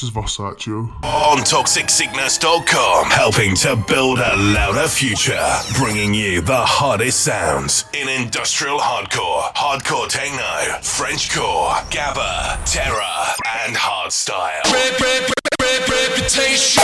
this is Vosaccio. Oh. On ToxicSickness.com, helping to build a louder future. Bringing you the hottest sounds in industrial hardcore, hardcore techno, Frenchcore, gabber, terror, and hardstyle. Reputation.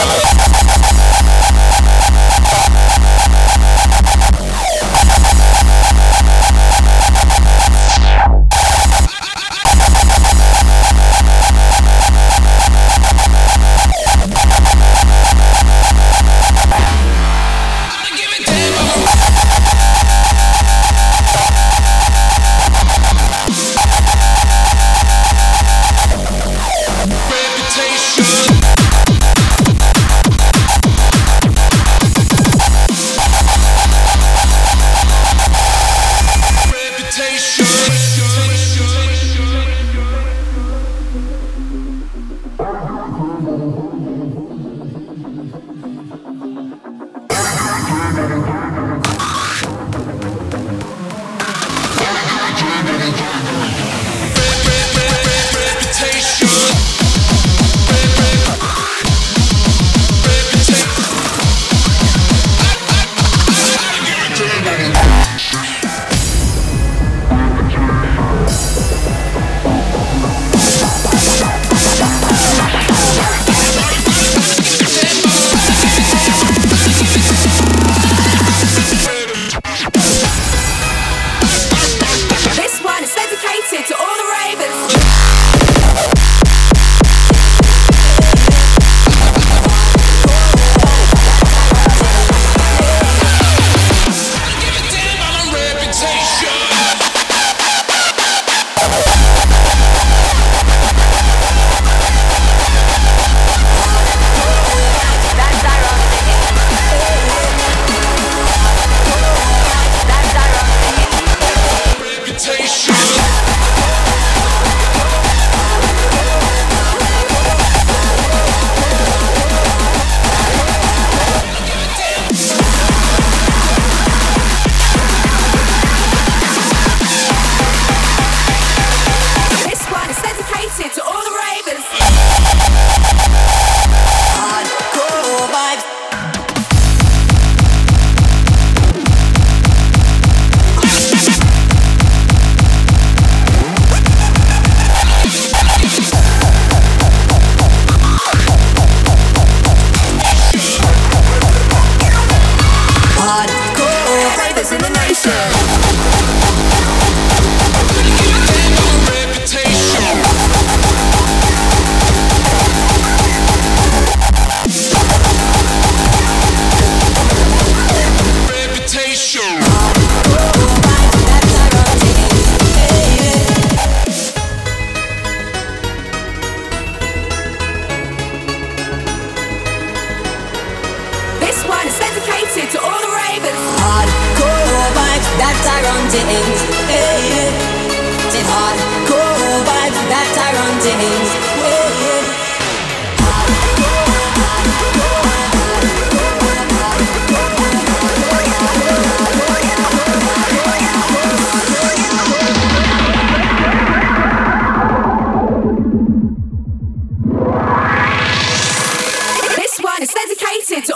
hated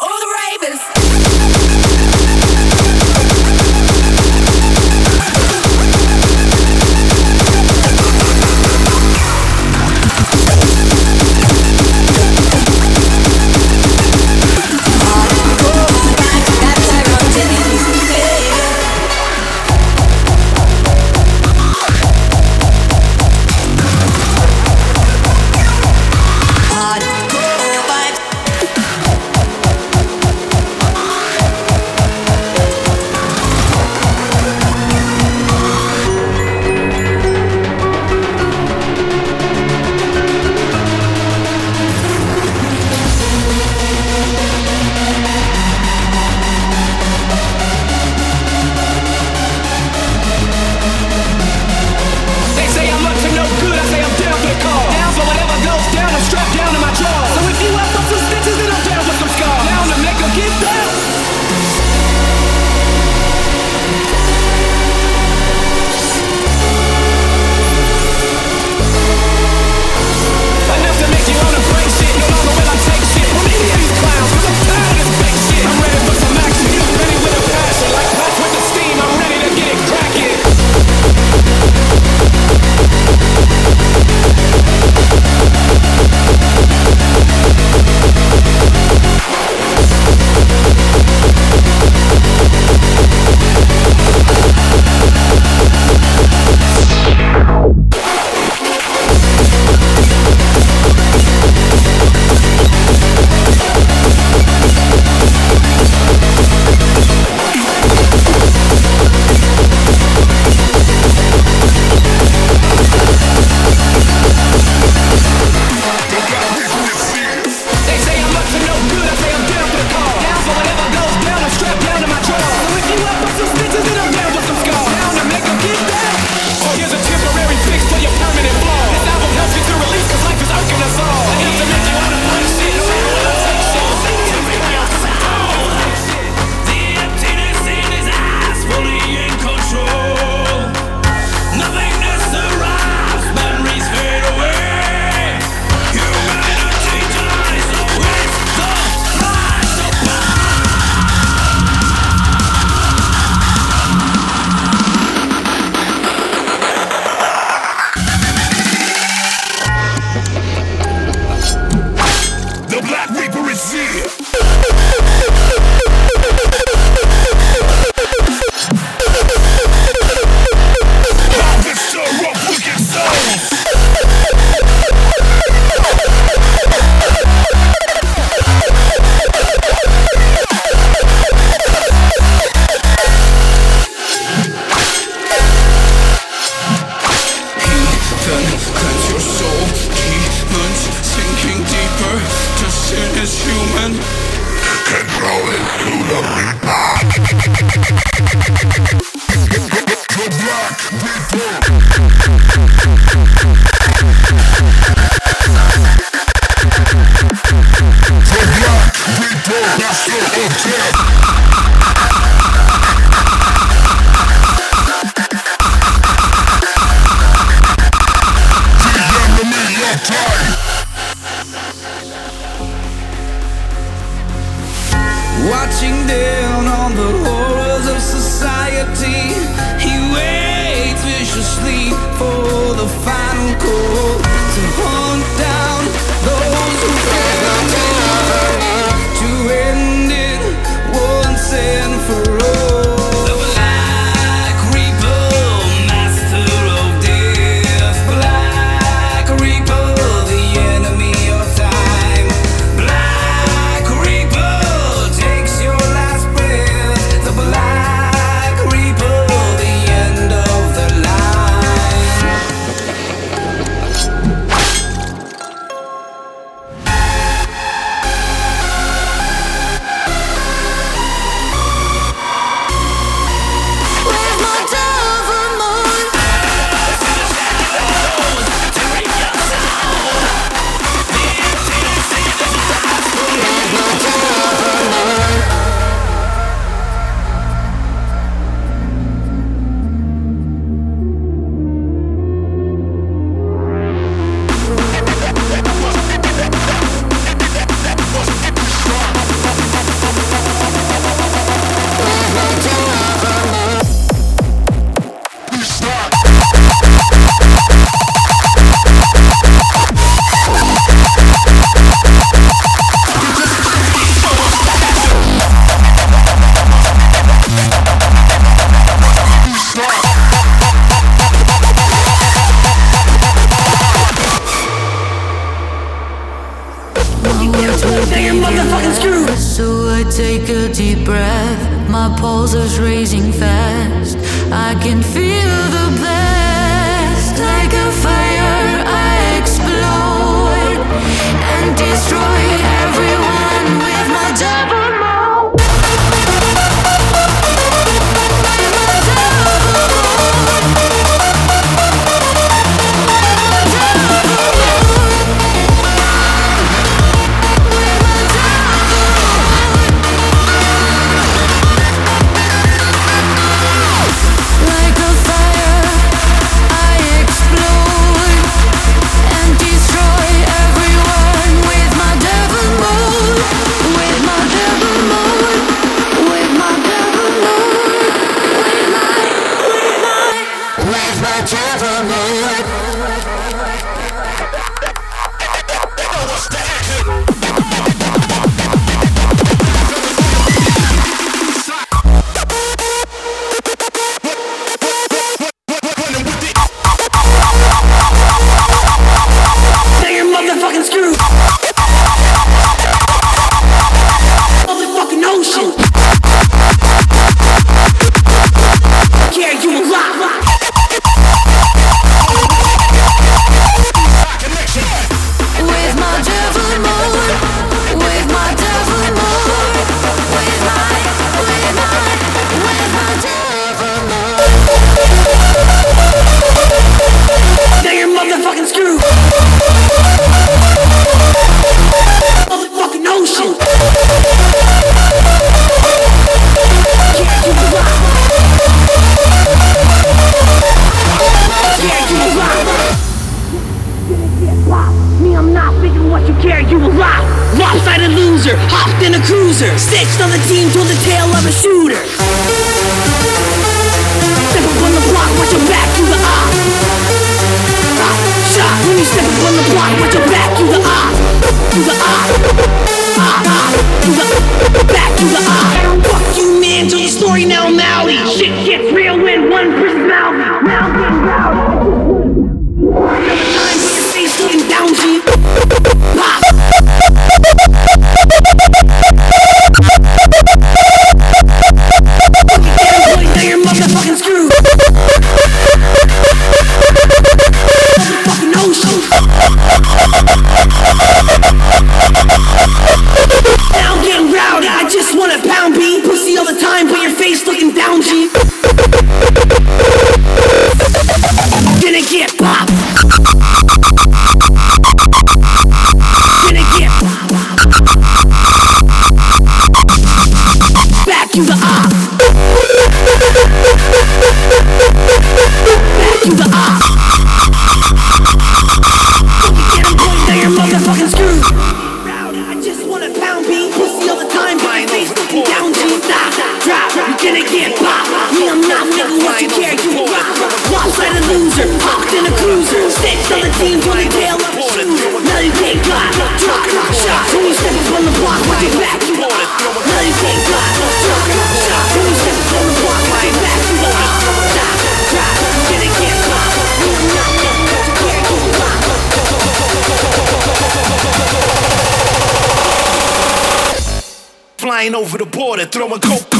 throwing coke.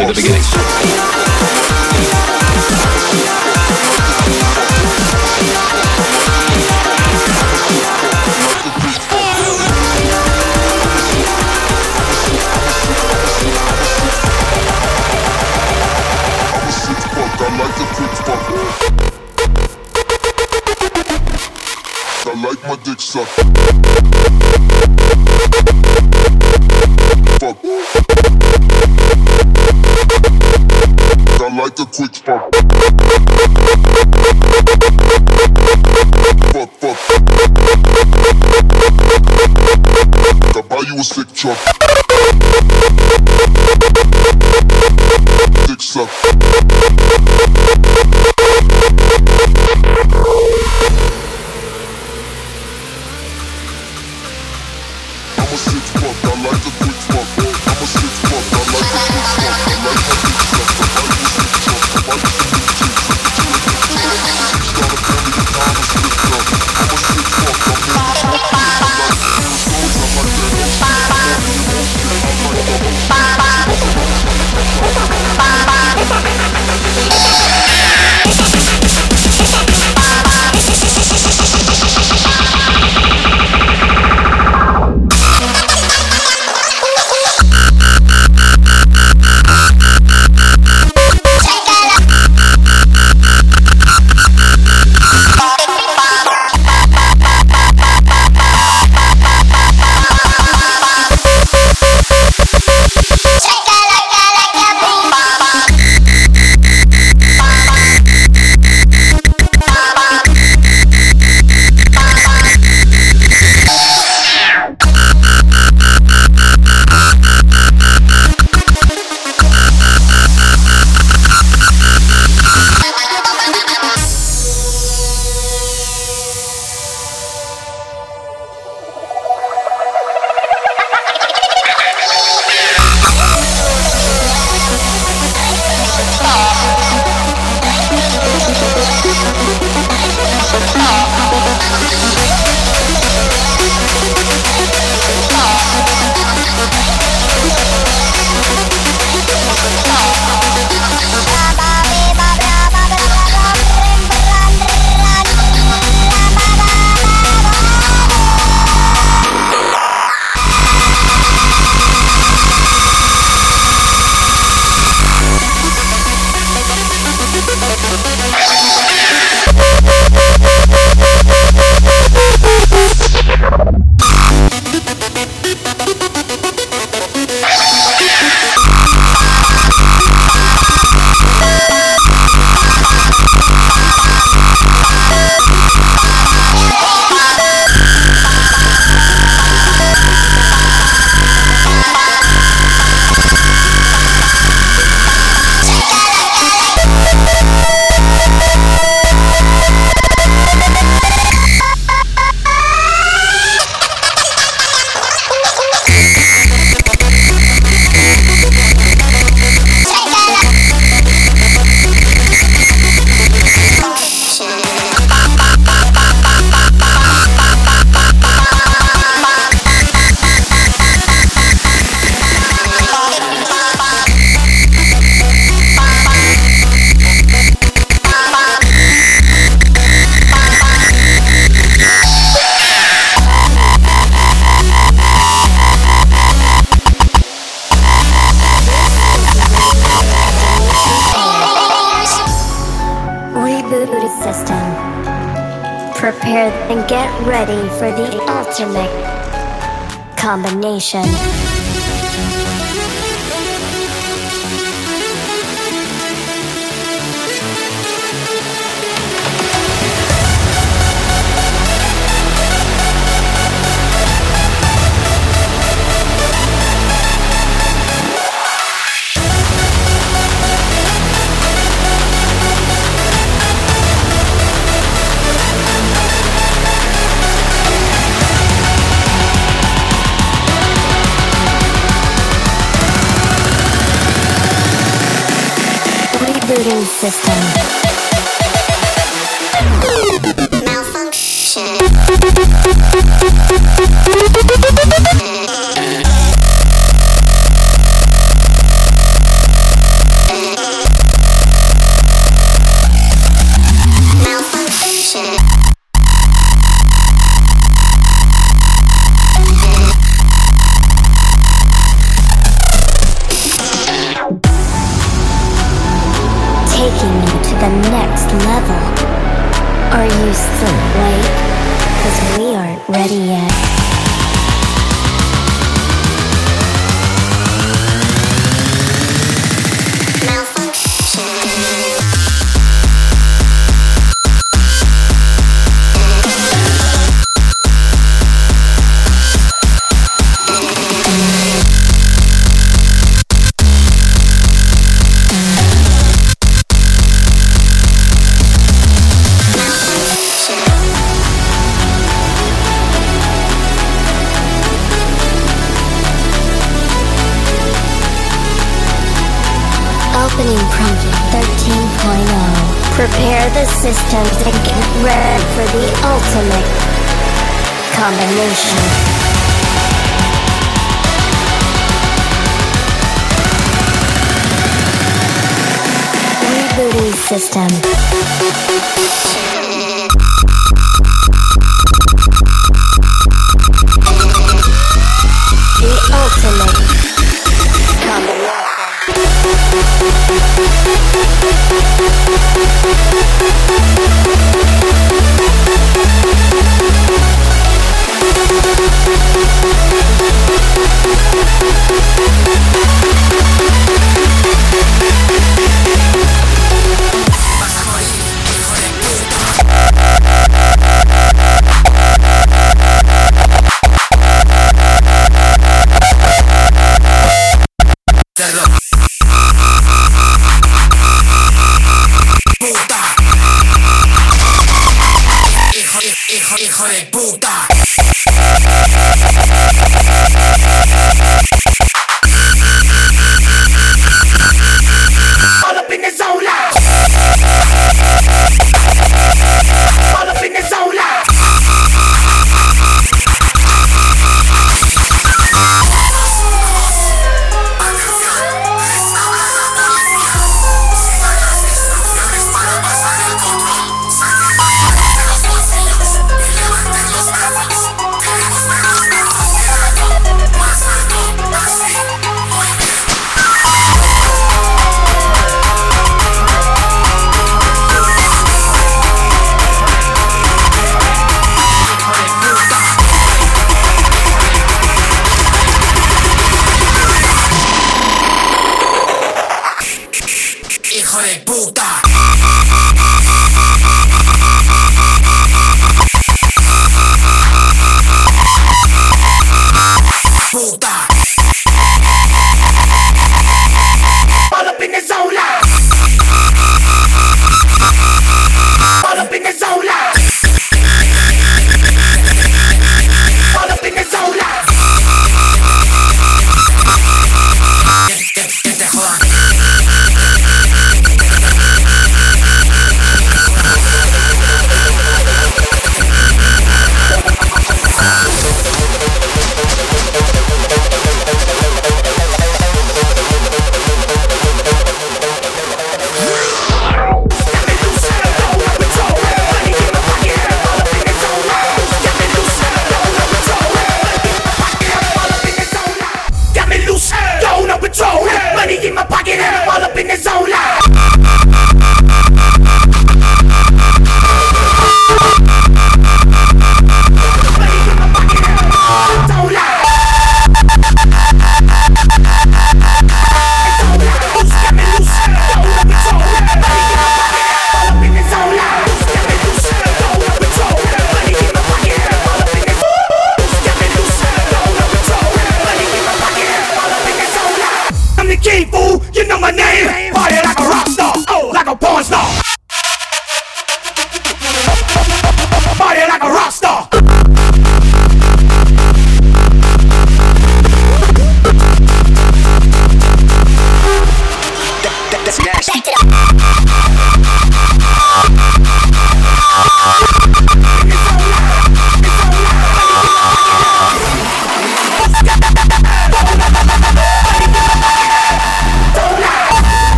only the beginning. quick. Fuck, fuck. I buy you a sick truck. and get ready for the ultimate combination. recruiting system.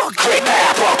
Fuck Green Apple,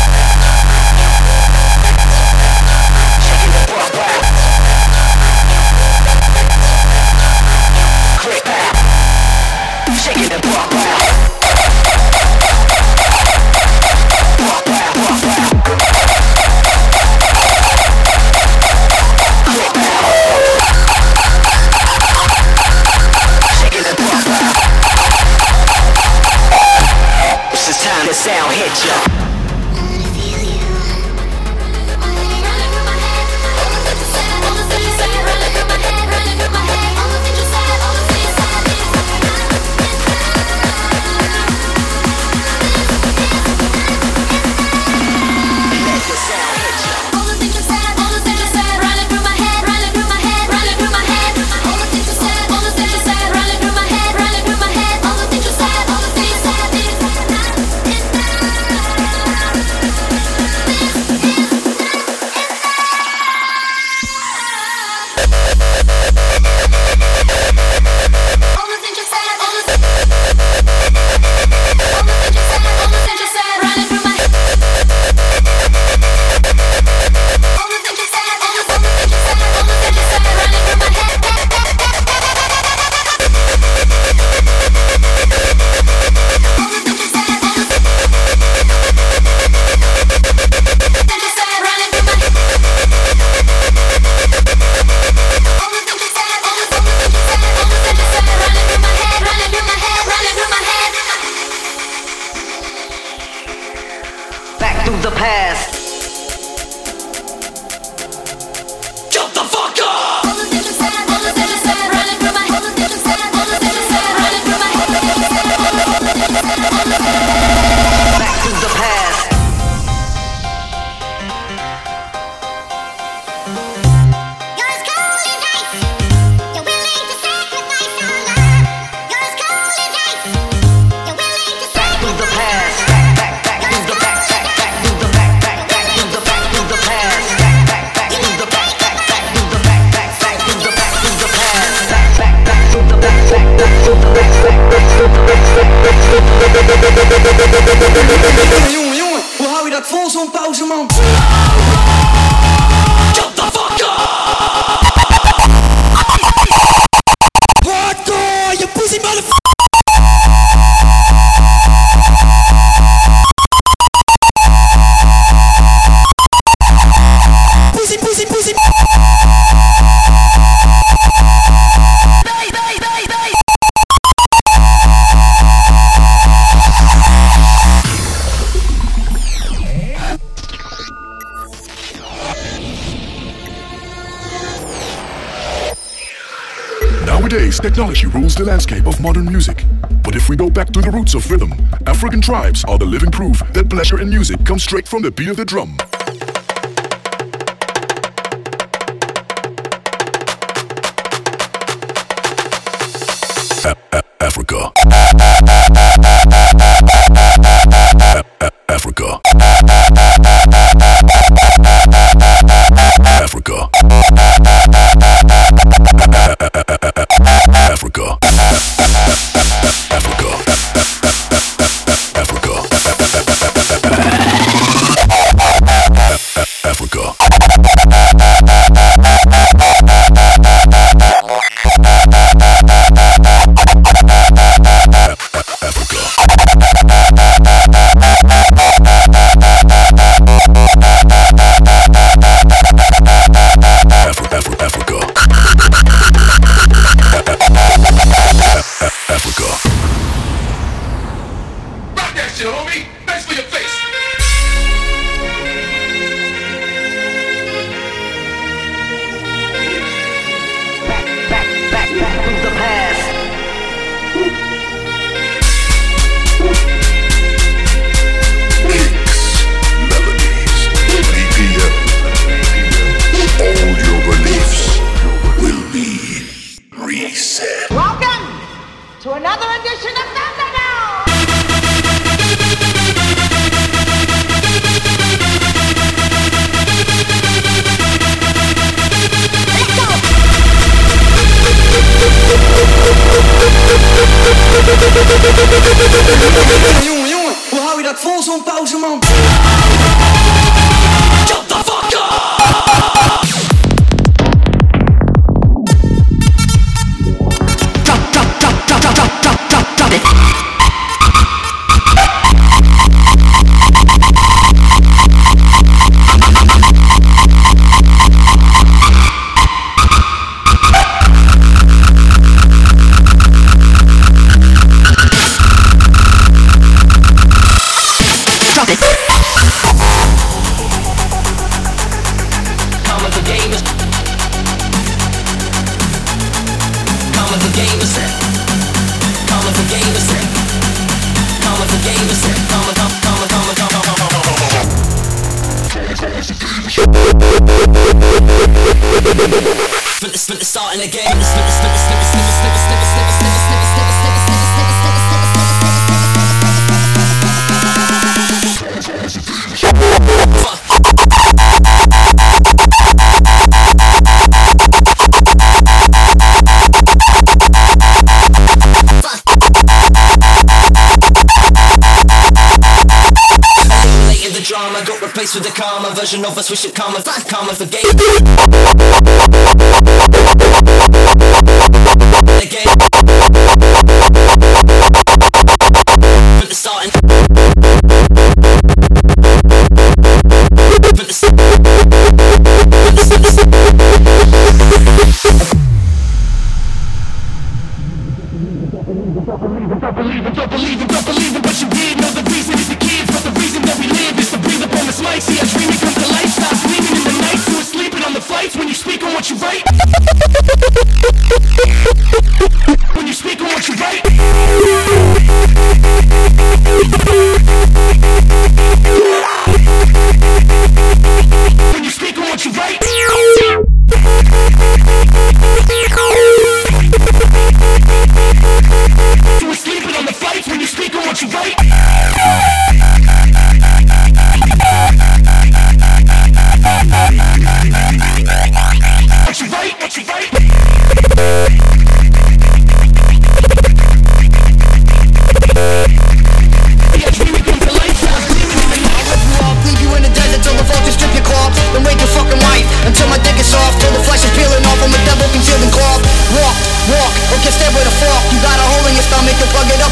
the landscape of modern music. But if we go back to the roots of rhythm, African tribes are the living proof that pleasure in music comes straight from the beat of the drum. Starting again. face with the karma version of us. We should karma, fat karma for gay. Again.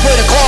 put a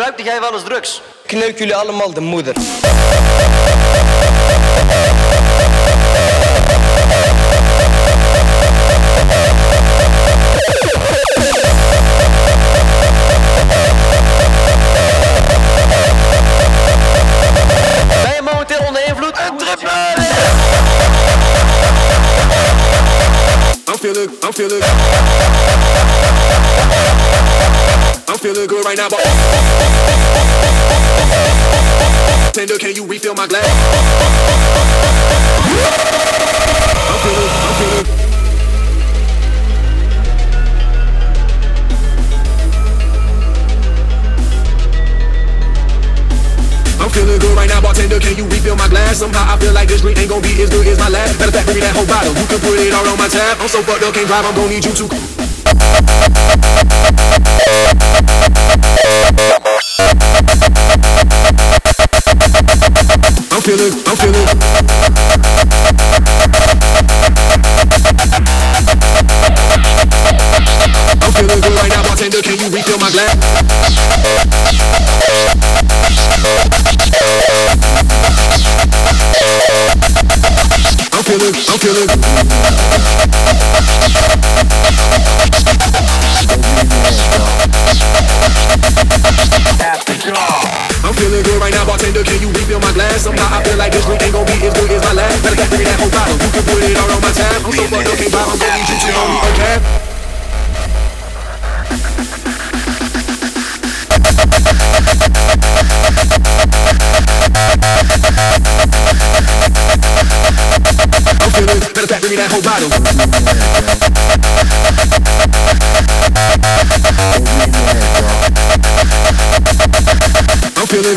Gebruikte jij wel eens drugs? Kneuk jullie allemaal de moeder. Je momenteel onder invloed? Een triple! I'm feeling, I'm feeling. I'm feeling good right now, but Tender, can you refill my glass? I'm feeling, I'm feeling. I'm feeling good right now, bartender. Can you refill my glass? Somehow I feel like this drink ain't gonna be as good as my last. Fact, bring me that whole bottle. You can put it all on my tab. I'm so fucked up, can't drive. I'm gonna need you to. दिया गया दिया गया दिया गया दिया गया दिया गया I'm feeling, I'm feeling. I'm feeling good right now, bartender. Can you refill my glass? I'm feeling, I'm feeling. I'm feeling good right now, bartender. Can you refill my glass? Somehow I feel like this drink ain't gonna be as good as my last. Better get me that whole bottle. You can put it all on my tab. I'm so fucked up, can't buy. I'm gonna need you to own me a cab. I'm feeling, matter of fact, bring that whole bottle. I'm feeling.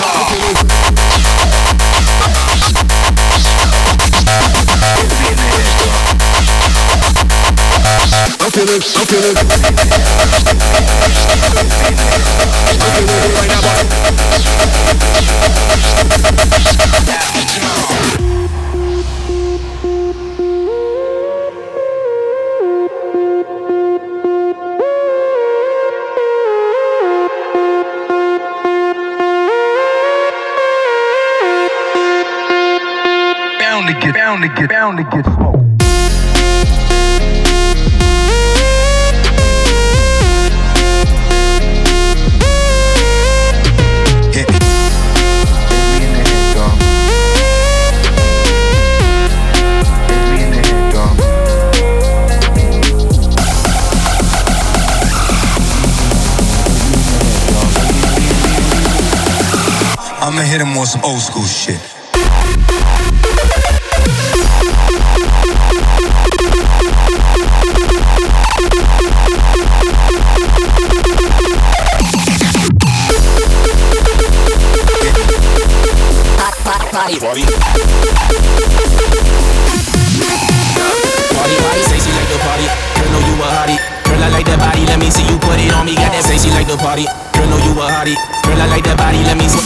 I'm feeling, I'm feeling. I'm feeling good right now. Bound to get, bound to get, bound to get smoked. hit him on some old school shit. Party, party, party, like the party. Girl, know you a hottie. Girl, I like that body. Let me see you put it on me. Got that like the party. Girl, know you a hottie. Girl, I like that body, let me see.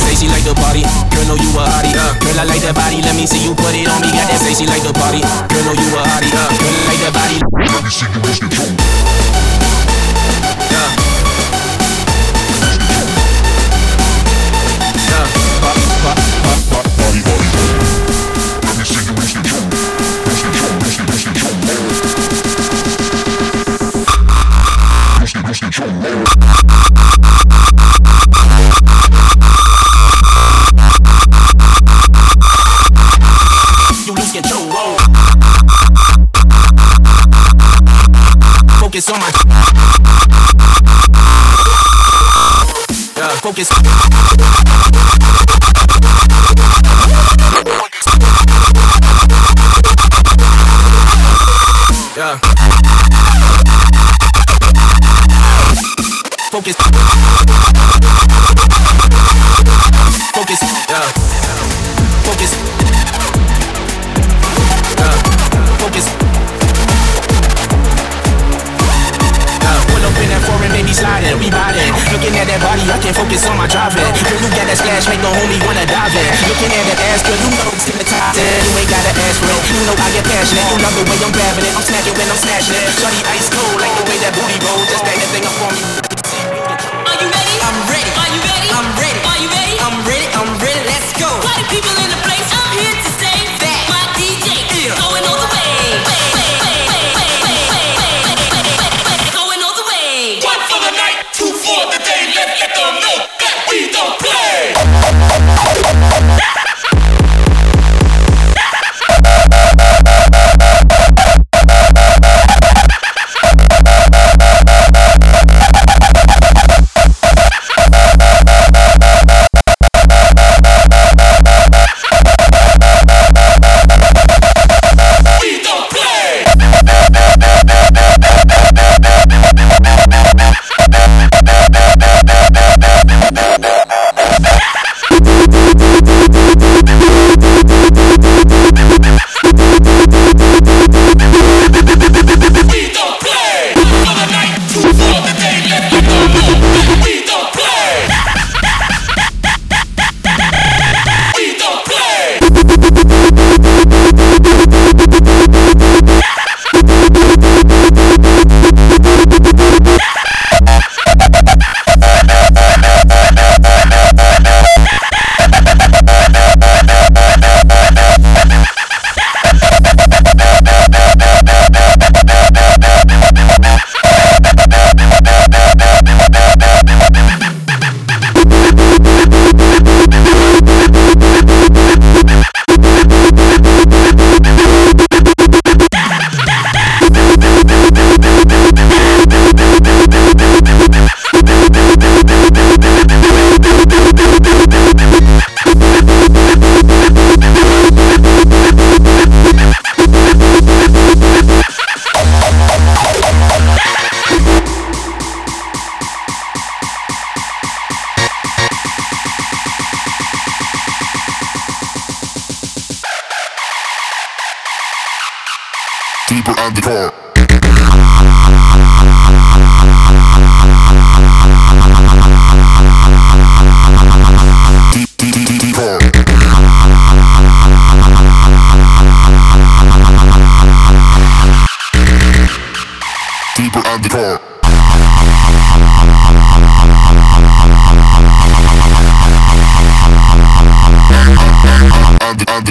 say she like the party. Girl, know you a hottie. Uh. Girl, I like that body, let me see you put it on me. Got that say she like the party. Girl, know you a hottie. Uh. Girl, I like that body, let me see you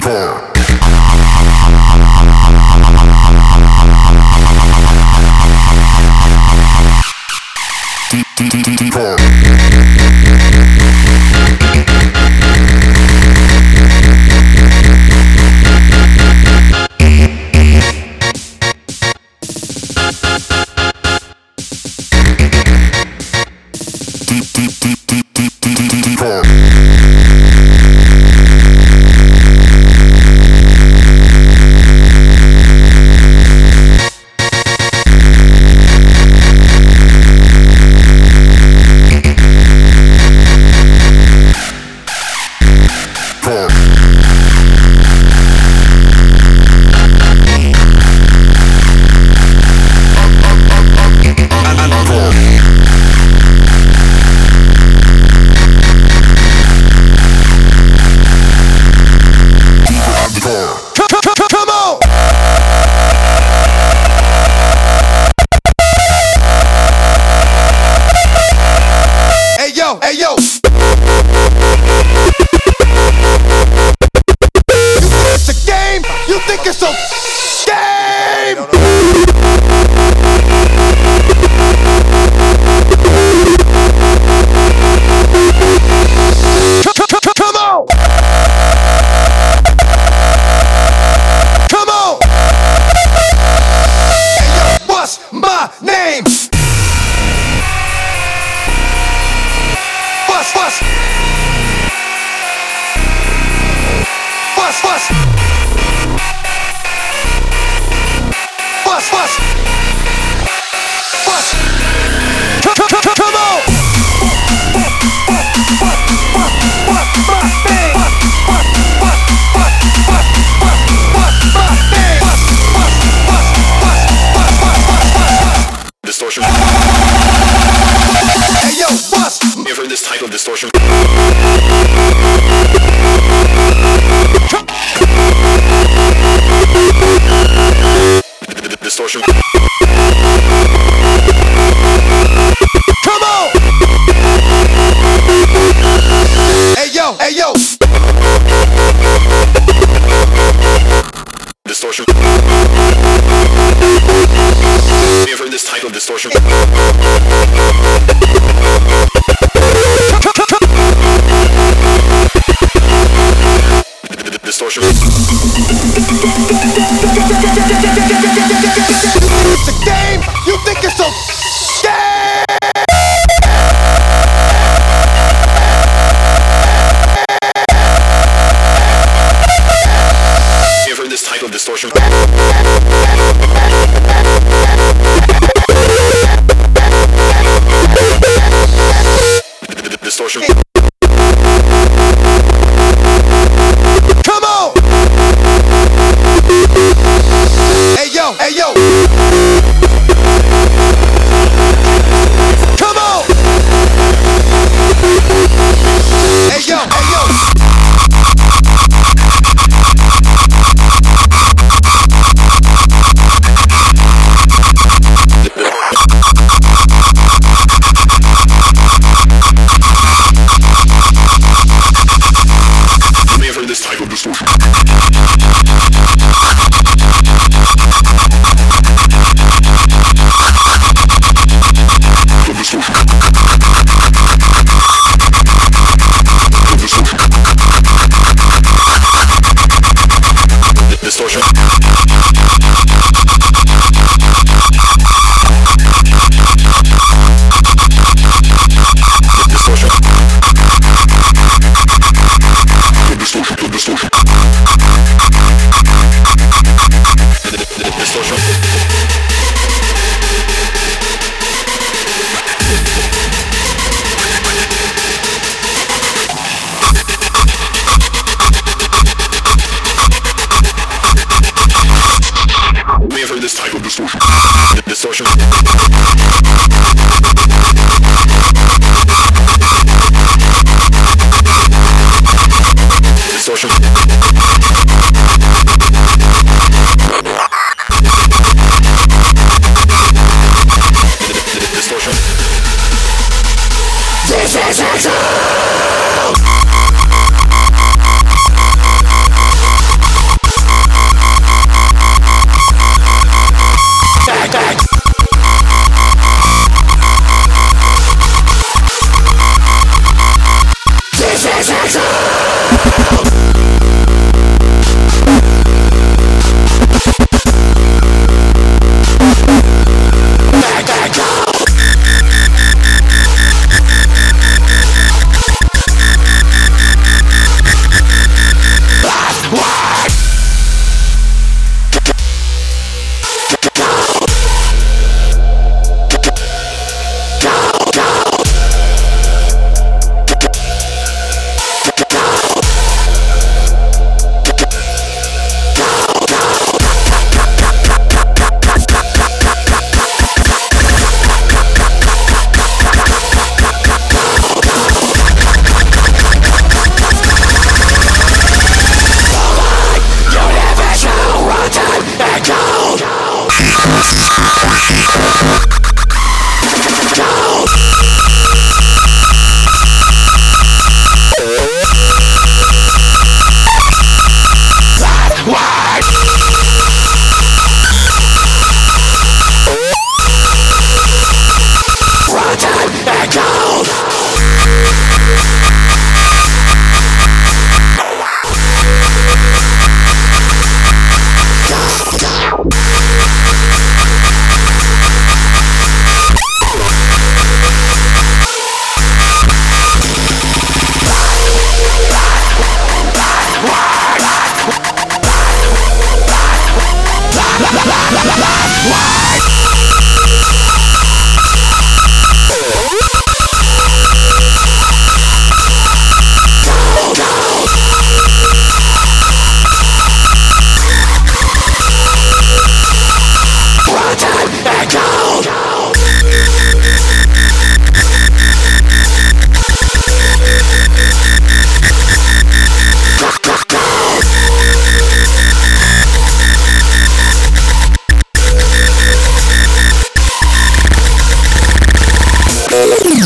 Yeah. Distortion. Hey yo, bust! You ever heard this Distortion?